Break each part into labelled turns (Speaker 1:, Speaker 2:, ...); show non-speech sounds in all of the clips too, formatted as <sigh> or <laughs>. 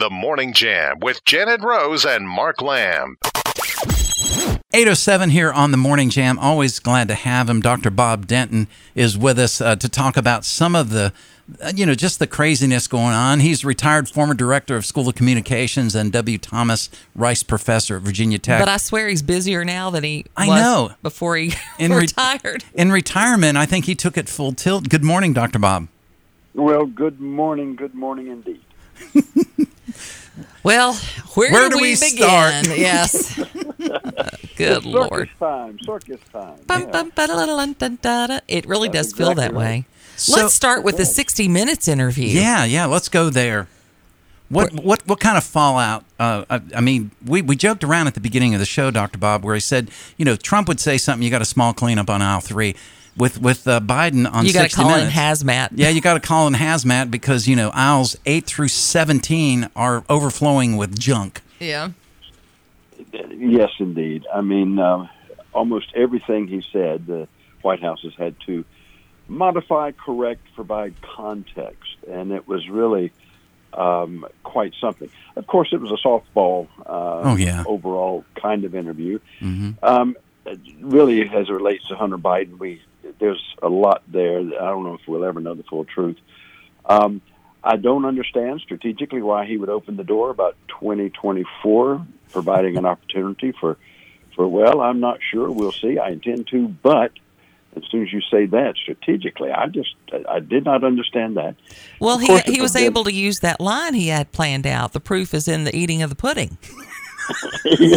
Speaker 1: The Morning Jam with Janet Rose and Mark Lamb.
Speaker 2: 807 here on the Morning Jam. Always glad to have him. Dr. Bob Denton is with us uh, to talk about some of the, uh, you know, just the craziness going on. He's retired former director of School of Communications and W. Thomas Rice professor at Virginia Tech.
Speaker 3: But I swear he's busier now than he
Speaker 2: I
Speaker 3: was
Speaker 2: know.
Speaker 3: before he
Speaker 2: In <laughs> re-
Speaker 3: retired.
Speaker 2: In retirement, I think he took it full tilt. Good morning, Dr. Bob.
Speaker 4: Well, good morning, good morning indeed. <laughs>
Speaker 3: Well, where,
Speaker 2: Where
Speaker 3: do,
Speaker 2: do we
Speaker 3: begin?
Speaker 2: start? <laughs>
Speaker 3: Yes. <laughs> Good
Speaker 4: Circus
Speaker 3: lord.
Speaker 4: time, circus time. Yeah.
Speaker 3: It really
Speaker 4: That's
Speaker 3: does feel that
Speaker 4: exactly
Speaker 3: way.
Speaker 2: So-
Speaker 3: Let's start with the 60 Minutes interview.
Speaker 2: Yeah, yeah. Let's go there. What what what kind of fallout? Uh, I, I mean, we, we joked around at the beginning of the show, Doctor Bob, where he said, you know, Trump would say something, you got a small cleanup on aisle three. With with uh, Biden on
Speaker 3: You got to call
Speaker 2: minutes,
Speaker 3: in hazmat.
Speaker 2: yeah, you got to call in hazmat because you know aisles eight through seventeen are overflowing with junk.
Speaker 3: Yeah.
Speaker 4: Yes, indeed. I mean, um, almost everything he said, the White House has had to modify, correct, provide context, and it was really um, quite something. Of course, it was a softball. Uh,
Speaker 2: Oh, yeah.
Speaker 4: Overall, kind of interview.
Speaker 2: hmm
Speaker 4: Um, really, as it relates to Hunter Biden, we there's a lot there. I don't know if we'll ever know the full truth. Um, I don't understand strategically why he would open the door about 2024, providing an opportunity for, for well, I'm not sure. We'll see. I intend to, but as soon as you say that strategically, I just I, I did not understand that.
Speaker 3: Well, he, he was able to use that line he had planned out. The proof is in the eating of the pudding. <laughs>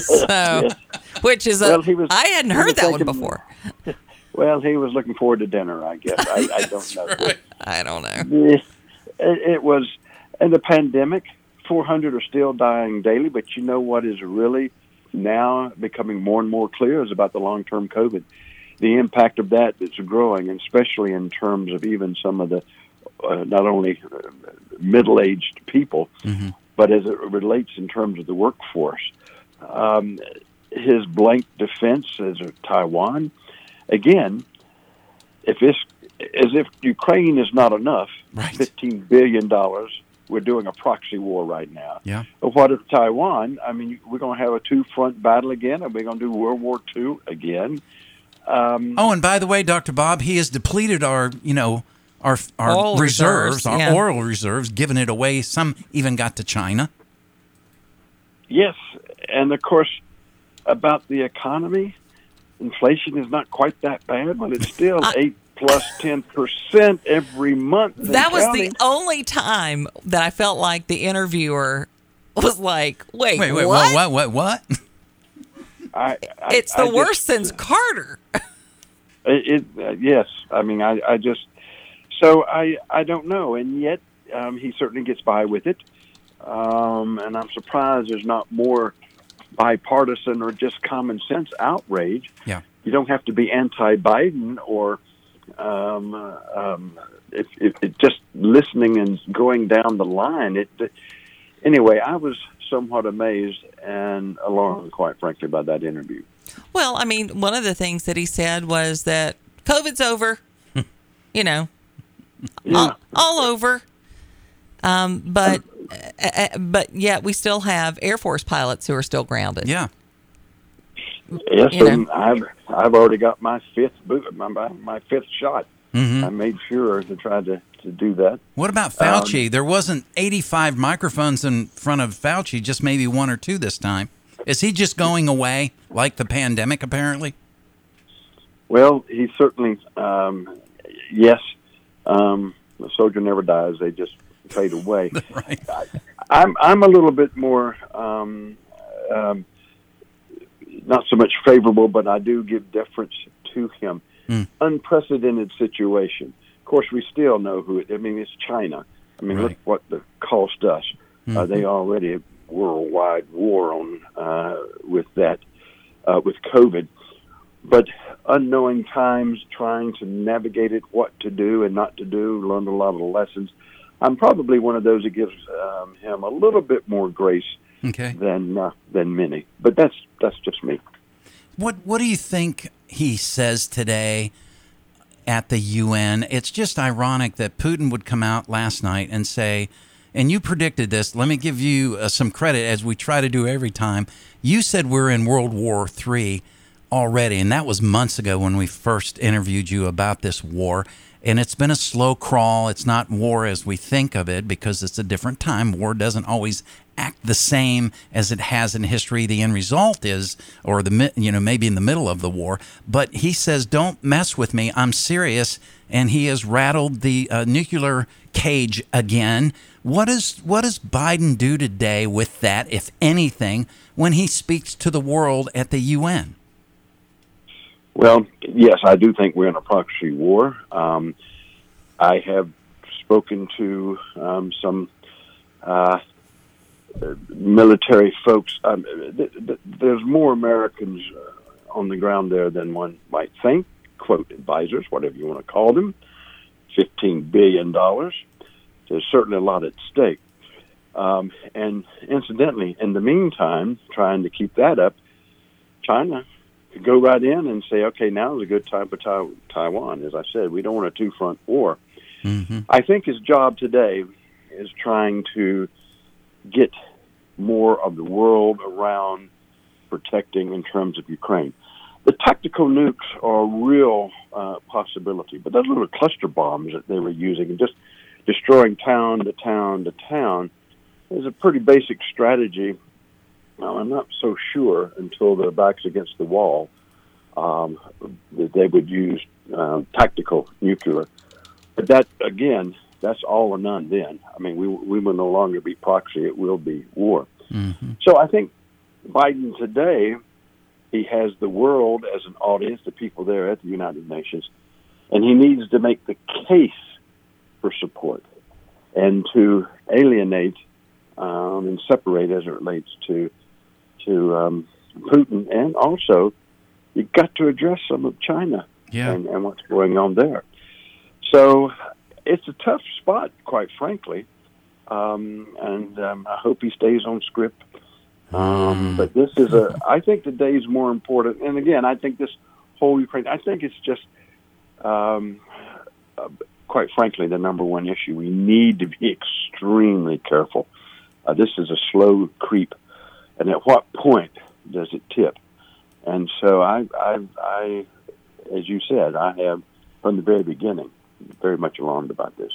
Speaker 3: So,
Speaker 4: yes.
Speaker 3: which is a,
Speaker 4: Well, he was-
Speaker 3: I hadn't
Speaker 4: he
Speaker 3: heard that one before. <laughs>
Speaker 4: Well, he was looking forward to dinner. I guess I, I <laughs> don't know.
Speaker 3: I don't know.
Speaker 4: It, it was, and the pandemic, 400 are still dying daily, but you know what is really now becoming more and more clear is about the long term COVID. The impact of that that's growing, and especially in terms of even some of the uh, not only uh, middle aged people,
Speaker 2: hmm
Speaker 4: but as it relates in terms of the workforce. Um, his blank defense as of Taiwan, again, if it's as if Ukraine is not enough,
Speaker 2: Right.
Speaker 4: fifteen billion dollars. We're doing a proxy war right now.
Speaker 2: Yeah.
Speaker 4: But what if Taiwan? I mean, we're going to have a two front battle again. and we're going to do World War II again? Um,
Speaker 2: Oh, and by the way, Doctor Bob, he has depleted our you know our our
Speaker 3: Oil
Speaker 2: reserves,
Speaker 3: reserves,
Speaker 2: our
Speaker 3: yeah.
Speaker 2: oil reserves, giving it away. Some even got to China.
Speaker 4: Yes, and of course, about the economy, inflation is not quite that bad, but it's still
Speaker 3: I-
Speaker 4: eight plus ten percent every month.
Speaker 3: That was
Speaker 4: counting.
Speaker 3: the only time that I felt like the interviewer was like, wait,
Speaker 2: Wait, wait,
Speaker 3: what?
Speaker 2: what, what, what, what?
Speaker 4: I, I,
Speaker 3: It's the
Speaker 4: I just-
Speaker 3: worst since Carter. <laughs>
Speaker 4: It, it uh, yes, I mean, I, I just so I I don't know, and yet um, he certainly gets by with it, um, and I'm surprised there's not more bipartisan or just common sense outrage.
Speaker 2: Yeah.
Speaker 4: you don't have to be anti-Biden or um, um, if, if, if just listening and going down the line. It anyway, I was somewhat amazed and alarmed, quite frankly, by that interview.
Speaker 3: Well, I mean, one of the things that he said was that COVID's over, <laughs> you know,
Speaker 4: Yeah.
Speaker 3: all, all over. Um, but but yet we still have Air Force pilots who are still grounded.
Speaker 2: Yeah.
Speaker 4: Yes,
Speaker 3: you know.
Speaker 4: I've I've already got my fifth boot, my my, my fifth shot.
Speaker 2: hmm
Speaker 4: I made sure to try to, to do that.
Speaker 2: What about Fauci? there wasn't 85 microphones in front of Fauci, just maybe one or two this time. Is he just going away like the pandemic, apparently?
Speaker 4: Well, he certainly, um, yes, um, the soldier never dies; they just fade away. <laughs>
Speaker 2: right.
Speaker 4: I'm I'm a little bit more um, um, not so much favorable, but I do give deference to him.
Speaker 2: Hmm.
Speaker 4: Unprecedented situation. Of course, we still know who it. I mean, it's China. I mean, look
Speaker 2: Right.
Speaker 4: what the cost us. Uh,
Speaker 2: Mhm.
Speaker 4: they already a worldwide war on uh, with that uh, with COVID, but unknowing times, trying to navigate it, what to do and not to do, learned a lot of lessons. I'm probably one of those that gives um, him a little bit more grace
Speaker 2: Okay.
Speaker 4: than uh, than many, but that's that's just me.
Speaker 2: What What do you think he says today at the UN? It's just ironic that Putin would come out last night and say, and you predicted this. Let me give you uh, some credit as we try to do every time. You said we're in World War III already, and that was months ago when we first interviewed you about this war. And it's been a slow crawl. It's not war as we think of it because it's a different time. War doesn't always act the same as it has in history. The end result is, or the you know maybe in the middle of the war. But he says, "Don't mess with me. I'm serious." And he has rattled the uh, nuclear cage again. What does what does Biden do today with that, if anything, when he speaks to the world at the UN?
Speaker 4: Well, yes, I do think we're in a proxy war. Um, I have spoken to um, some uh, military folks. Um, th- th- there's more Americans uh, on the ground there than one might think. Quote advisors, whatever you want to call them. Fifteen billion dollars. There's certainly a lot at stake. Um, and incidentally, in the meantime, trying to keep that up, China go right in and say, okay, now is a good time for tai- Taiwan. As I said, we don't want a two front war. Mm-hmm. I think his job today is trying to get more of the world around protecting in terms of Ukraine. The tactical nukes are a real uh, possibility, but those little cluster bombs that they were using and just destroying town to town to town is a pretty basic strategy. Now, I'm not so sure until their backs against the wall um, that they would use uh, tactical nuclear. But that, again, that's all or none then. I mean, we, we will no longer be proxy, it will be war. Mm-hmm. So I think Biden today, he has the world as an audience, the people there at the United Nations, and he needs to make the case for support and to alienate um, and separate as it relates to to um, Putin, and also you've got to address some of China
Speaker 2: yeah.
Speaker 4: and, and what's going on there. So it's a tough spot, quite frankly. Um, and um, I hope he stays on script. Um, mm. But this is a, I think today is more important. And again, I think this whole Ukraine, I think it's just, um, uh, quite frankly, the number one issue. We need to be <laughs> extremely careful. Uh, this is a slow creep. And at what point does it tip? And so I, I, I, as you said, I have from the very beginning very much alarmed about this.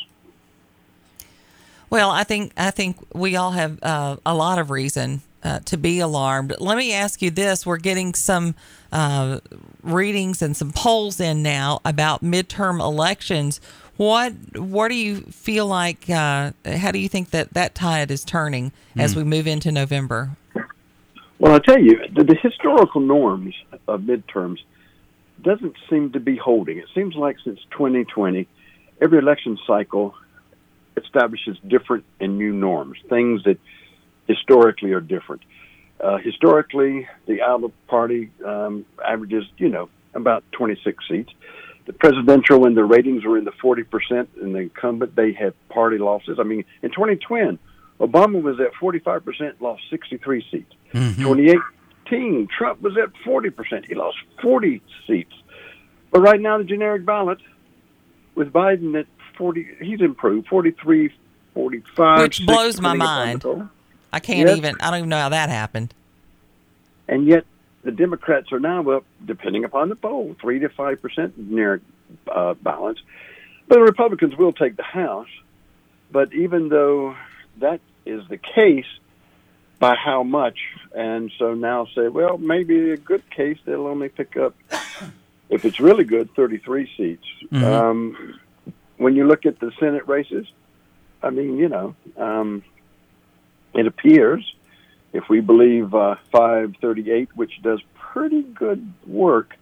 Speaker 3: Well, I think I think we all have uh, a lot of reason uh, to be alarmed. Let me ask you this: We're getting some uh, readings and some polls in now about midterm elections. What what do you feel like? Uh, how do you think that that tide is turning as mm. we move into November?
Speaker 4: Well, I tell you, the, the historical norms of midterms doesn't seem to be holding. It seems like since 2020, every election cycle establishes different and new norms, things that historically are different. Uh, historically, the Alba Party um, averages, you know, about 26 seats. The presidential and the ratings were in the 40%, and the incumbent, they had party losses. I mean, in 2020, Obama was at 45%, lost 63 seats. Mm-hmm. 2018, Trump was at 40%. He lost 40 seats. But right now, the generic ballot with Biden at 40, he's improved 43, 45.
Speaker 3: Which blows my mind. I can't yes. even, I don't even know how that happened.
Speaker 4: And yet, the Democrats are now up, depending upon the poll, 3 to 5% generic uh, balance. But the Republicans will take the House. But even though that is the case, by how much? And so now say, well, maybe a good case they'll only pick up, <coughs> if it's really good, 33 seats. Mm-hmm. Um, when you look at the Senate races, I mean, you know, um, it appears, if we believe uh, 538, which does pretty good work,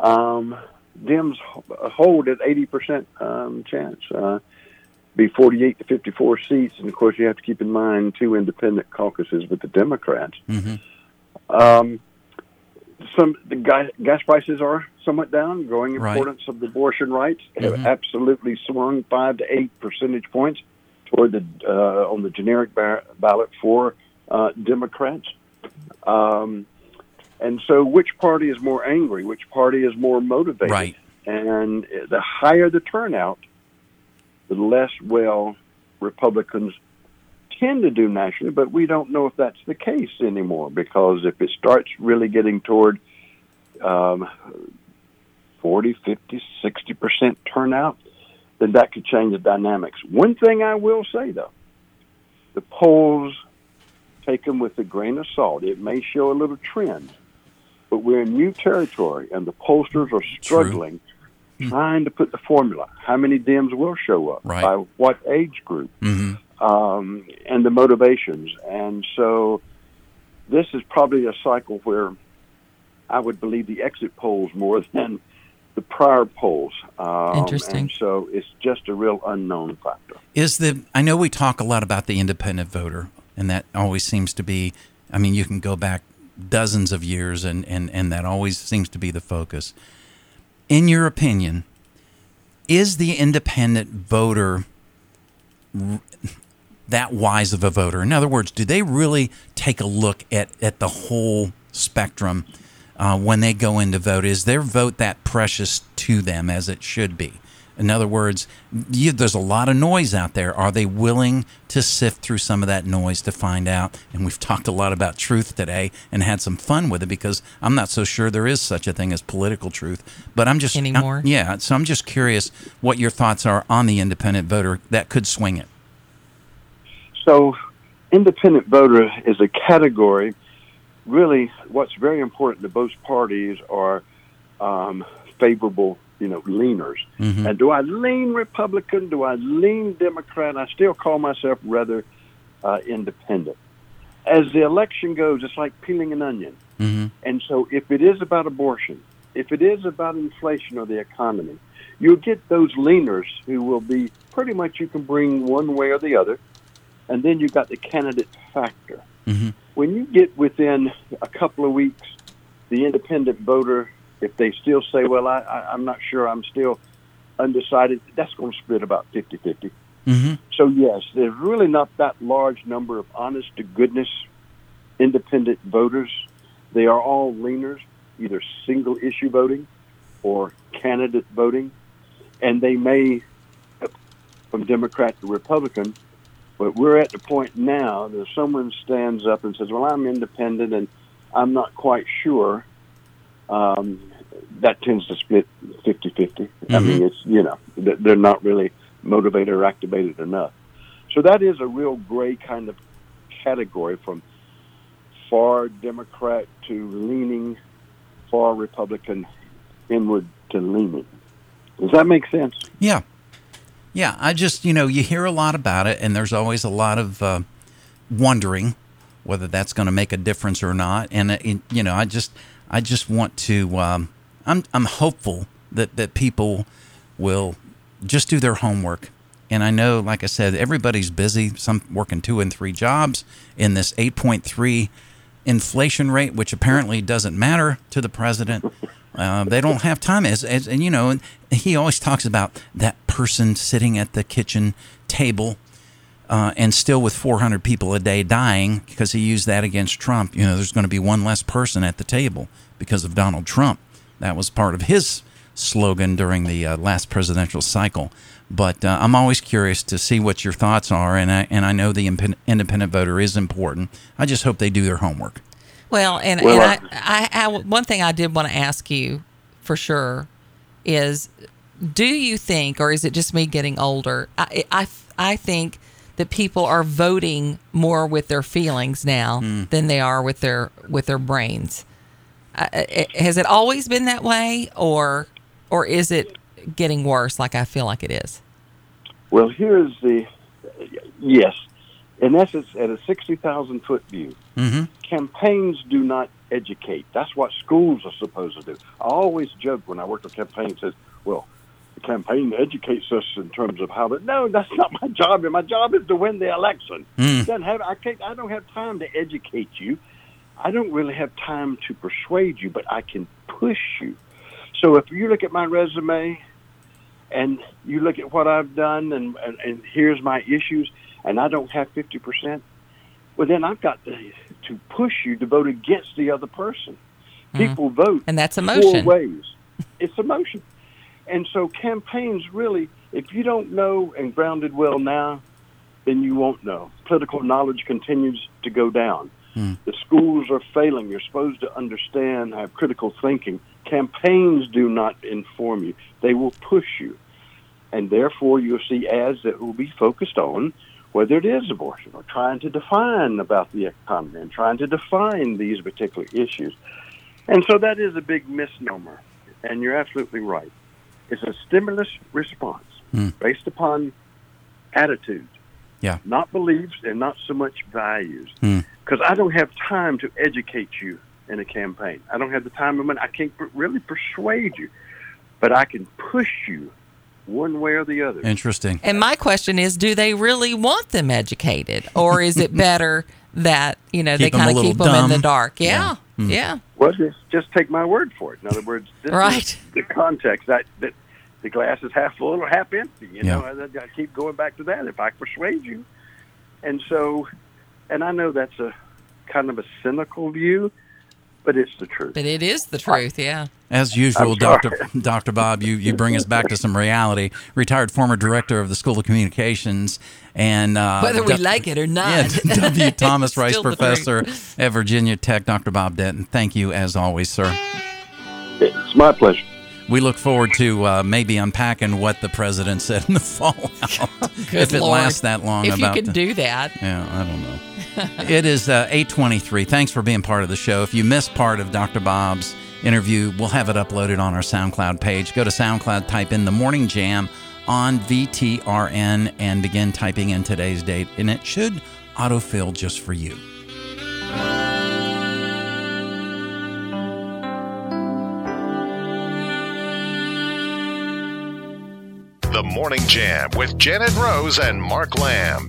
Speaker 4: um, Dems hold at 80% um, chance. Uh, be 48 to 54 seats, and of course you have to keep in mind two independent caucuses with the Democrats. Mm-hmm. Um, some the gas, gas prices are somewhat down. Growing importance right. of the abortion rights have mm-hmm. absolutely swung five to eight percentage points toward the uh, on the generic bar- ballot for uh, Democrats. Um, and so, which party is more angry? Which party is more motivated?
Speaker 2: Right.
Speaker 4: And the higher the turnout, the less well Republicans tend to do nationally, but we don't know if that's the case anymore because if it starts really getting toward um, 40, 50, 60% turnout, then that could change the dynamics. One thing I will say, though, the polls taken with a grain of salt. It may show a little trend, but we're in new territory, and the pollsters are struggling
Speaker 2: Hmm.
Speaker 4: trying to put the formula. How many Dems will show up?
Speaker 2: Right.
Speaker 4: By what age group?
Speaker 2: Mhm.
Speaker 4: Um, and the motivations. And so this is probably a cycle where I would believe the exit polls more <laughs> than the prior polls. Um,
Speaker 3: Interesting.
Speaker 4: So it's just a real unknown factor.
Speaker 2: Is the I know we talk a lot about the independent voter, and that always seems to be. I mean, you can go back dozens of years, and and and that always seems to be the focus. In your opinion, is the independent voter that wise of a voter? In other words, do they really take a look at at the whole spectrum uh, when they go in to vote? Is their vote that precious to them as it should be? In other words, you, there's a lot of noise out there. Are they willing to sift through some of that noise to find out? And we've talked a lot about truth today and had some fun with it because I'm not so sure there is such a thing as political truth. But I'm just
Speaker 3: Anymore?
Speaker 2: yeah. So I'm just curious what your thoughts are on the independent voter that could swing it.
Speaker 4: So, independent voter is a category. Really, what's very important to both parties are um, favorable, you know, leaners. And do I lean Republican? Do I lean Democrat? I still call myself rather uh, independent. As the election goes, it's like peeling an onion.
Speaker 2: Mm-hmm.
Speaker 4: And so, if it is about abortion, if it is about inflation or the economy, you'll get those leaners who will be pretty much you can bring one way or the other. And then you've got the candidate factor.
Speaker 2: Mhm.
Speaker 4: When you get within a couple of weeks, the independent voter, if they still say, well, I, I, I'm not sure, I'm still undecided, that's going to split about 50 50.
Speaker 2: Mm-hmm.
Speaker 4: So, yes, there's really not that large number of honest to goodness independent voters. They are all leaners, either single issue voting or candidate voting. And they may, from Democrat to Republican, but we're at the point now that if someone stands up and says, Well, I'm independent and I'm not quite sure, um, that tends to split 50 50. I mean, it's, you know, they're not really motivated or activated enough. So that is a real gray kind of category from far Democrat to leaning, far Republican, inward to leaning. Does that make sense?
Speaker 2: Yeah. Yeah. I just, you know, you hear a lot about it, and there's always a lot of uh, wondering whether that's going to make a difference or not. And, uh, it, you know, I just, I just want to, um, I'm, I'm hopeful that, that people will just do their homework. And I know, like I said, everybody's busy, some working two and three jobs in this 8.3 inflation rate, which apparently doesn't matter to the president. Uh, they don't have time. As, as and you know, he always talks about that person sitting at the kitchen table uh, and still with 400 people a day dying because he used that against Trump. You know, there's going to be one less person at the table because of Donald Trump. That was part of his slogan during the uh, last presidential cycle. But uh, I'm always curious to see what your thoughts are, and I and I know the impen- independent voter is important. I just hope they do their homework.
Speaker 3: Well, and,
Speaker 4: Well,
Speaker 3: and I, I, I, one thing I did want to ask you for sure is do you think, or is it just me getting older? I, I, I think that people are voting more with their feelings now than they are with their with their brains. Uh, uh, has it always been that way, or or is it getting worse? Like I feel like it is.
Speaker 4: Well, here's the yes. In essence, at a 60,000 foot view,
Speaker 2: Mm-hmm.
Speaker 4: campaigns do not educate. That's what schools are supposed to do. I always joke when I work with campaigns, says, well, the campaign educates us in terms of how to. No, that's not my job. My job is to win the election.
Speaker 2: Mm.
Speaker 4: Doesn't have, I, can't, I don't have time to educate you. I don't really have time to persuade you, but I can push you. So if you look at my resume and you look at what I've done and, and, and here's my issues, and I don't have 50%, well, then I've got to, to push you to vote against the other person. People vote
Speaker 3: And that's
Speaker 4: four
Speaker 3: emotion.
Speaker 4: ways. It's emotion. And so campaigns really, if you don't know and grounded well now, then you won't know. Political knowledge continues to go down. Hmm. The schools are failing. You're supposed to understand, have critical thinking. Campaigns do not inform you, they will push you. And therefore, you'll see ads that will be focused on whether it is abortion or trying to define about the economy and trying to define these particular issues. And so that is a big misnomer. And you're absolutely right. It's a stimulus response based upon attitudes,
Speaker 2: Yeah.
Speaker 4: not beliefs, and not so much values.
Speaker 2: Hmm.
Speaker 4: Because I don't have time to educate you in a campaign. I don't have the time and money. I can't really persuade you, but I can push you one way or the other.
Speaker 2: Interesting.
Speaker 3: And my question is, do they really want them educated, or is it <laughs> better that you know
Speaker 2: Keep
Speaker 3: they
Speaker 2: 'em a
Speaker 3: kind of
Speaker 2: little
Speaker 3: keep them in the dark? Yeah,
Speaker 2: Yeah. Hmm.
Speaker 3: yeah.
Speaker 4: Well, just just take my word for it. In other words, this
Speaker 3: Right.
Speaker 4: is the context that that the glass is half full or half empty. You know,
Speaker 2: Yeah.
Speaker 4: I, I keep going back to that. If I persuade you, and so, and I know that's a kind of a cynical view, but it's the truth.
Speaker 3: But it is the truth. Yeah.
Speaker 2: As usual, Dr. Dr. Bob, you, you bring us back to some reality. Retired former director of the School of Communications and uh,
Speaker 3: Whether we
Speaker 2: Doc-
Speaker 3: like it or not.
Speaker 2: Yeah,
Speaker 3: not. <laughs>
Speaker 2: W. <laughs> Thomas Rice Professor at Virginia Tech, Dr. Bob Denton. Thank you as always, sir.
Speaker 4: It's my pleasure.
Speaker 2: We look forward to uh, maybe unpacking what the president said in the <laughs> fallout. If it
Speaker 3: Lord.
Speaker 2: lasts that long.
Speaker 3: If you can
Speaker 2: the-
Speaker 3: do that.
Speaker 2: Yeah, I don't know. it is uh, 823. Thanks for being part of the show. If you missed part of Dr. Bob's interview, we'll have it uploaded on our SoundCloud page. Go to SoundCloud, type in the Morning Jam on VTRN, and begin typing in today's date, and it should autofill just for you.
Speaker 1: The Morning Jam with Janet Rose and Mark Lamb.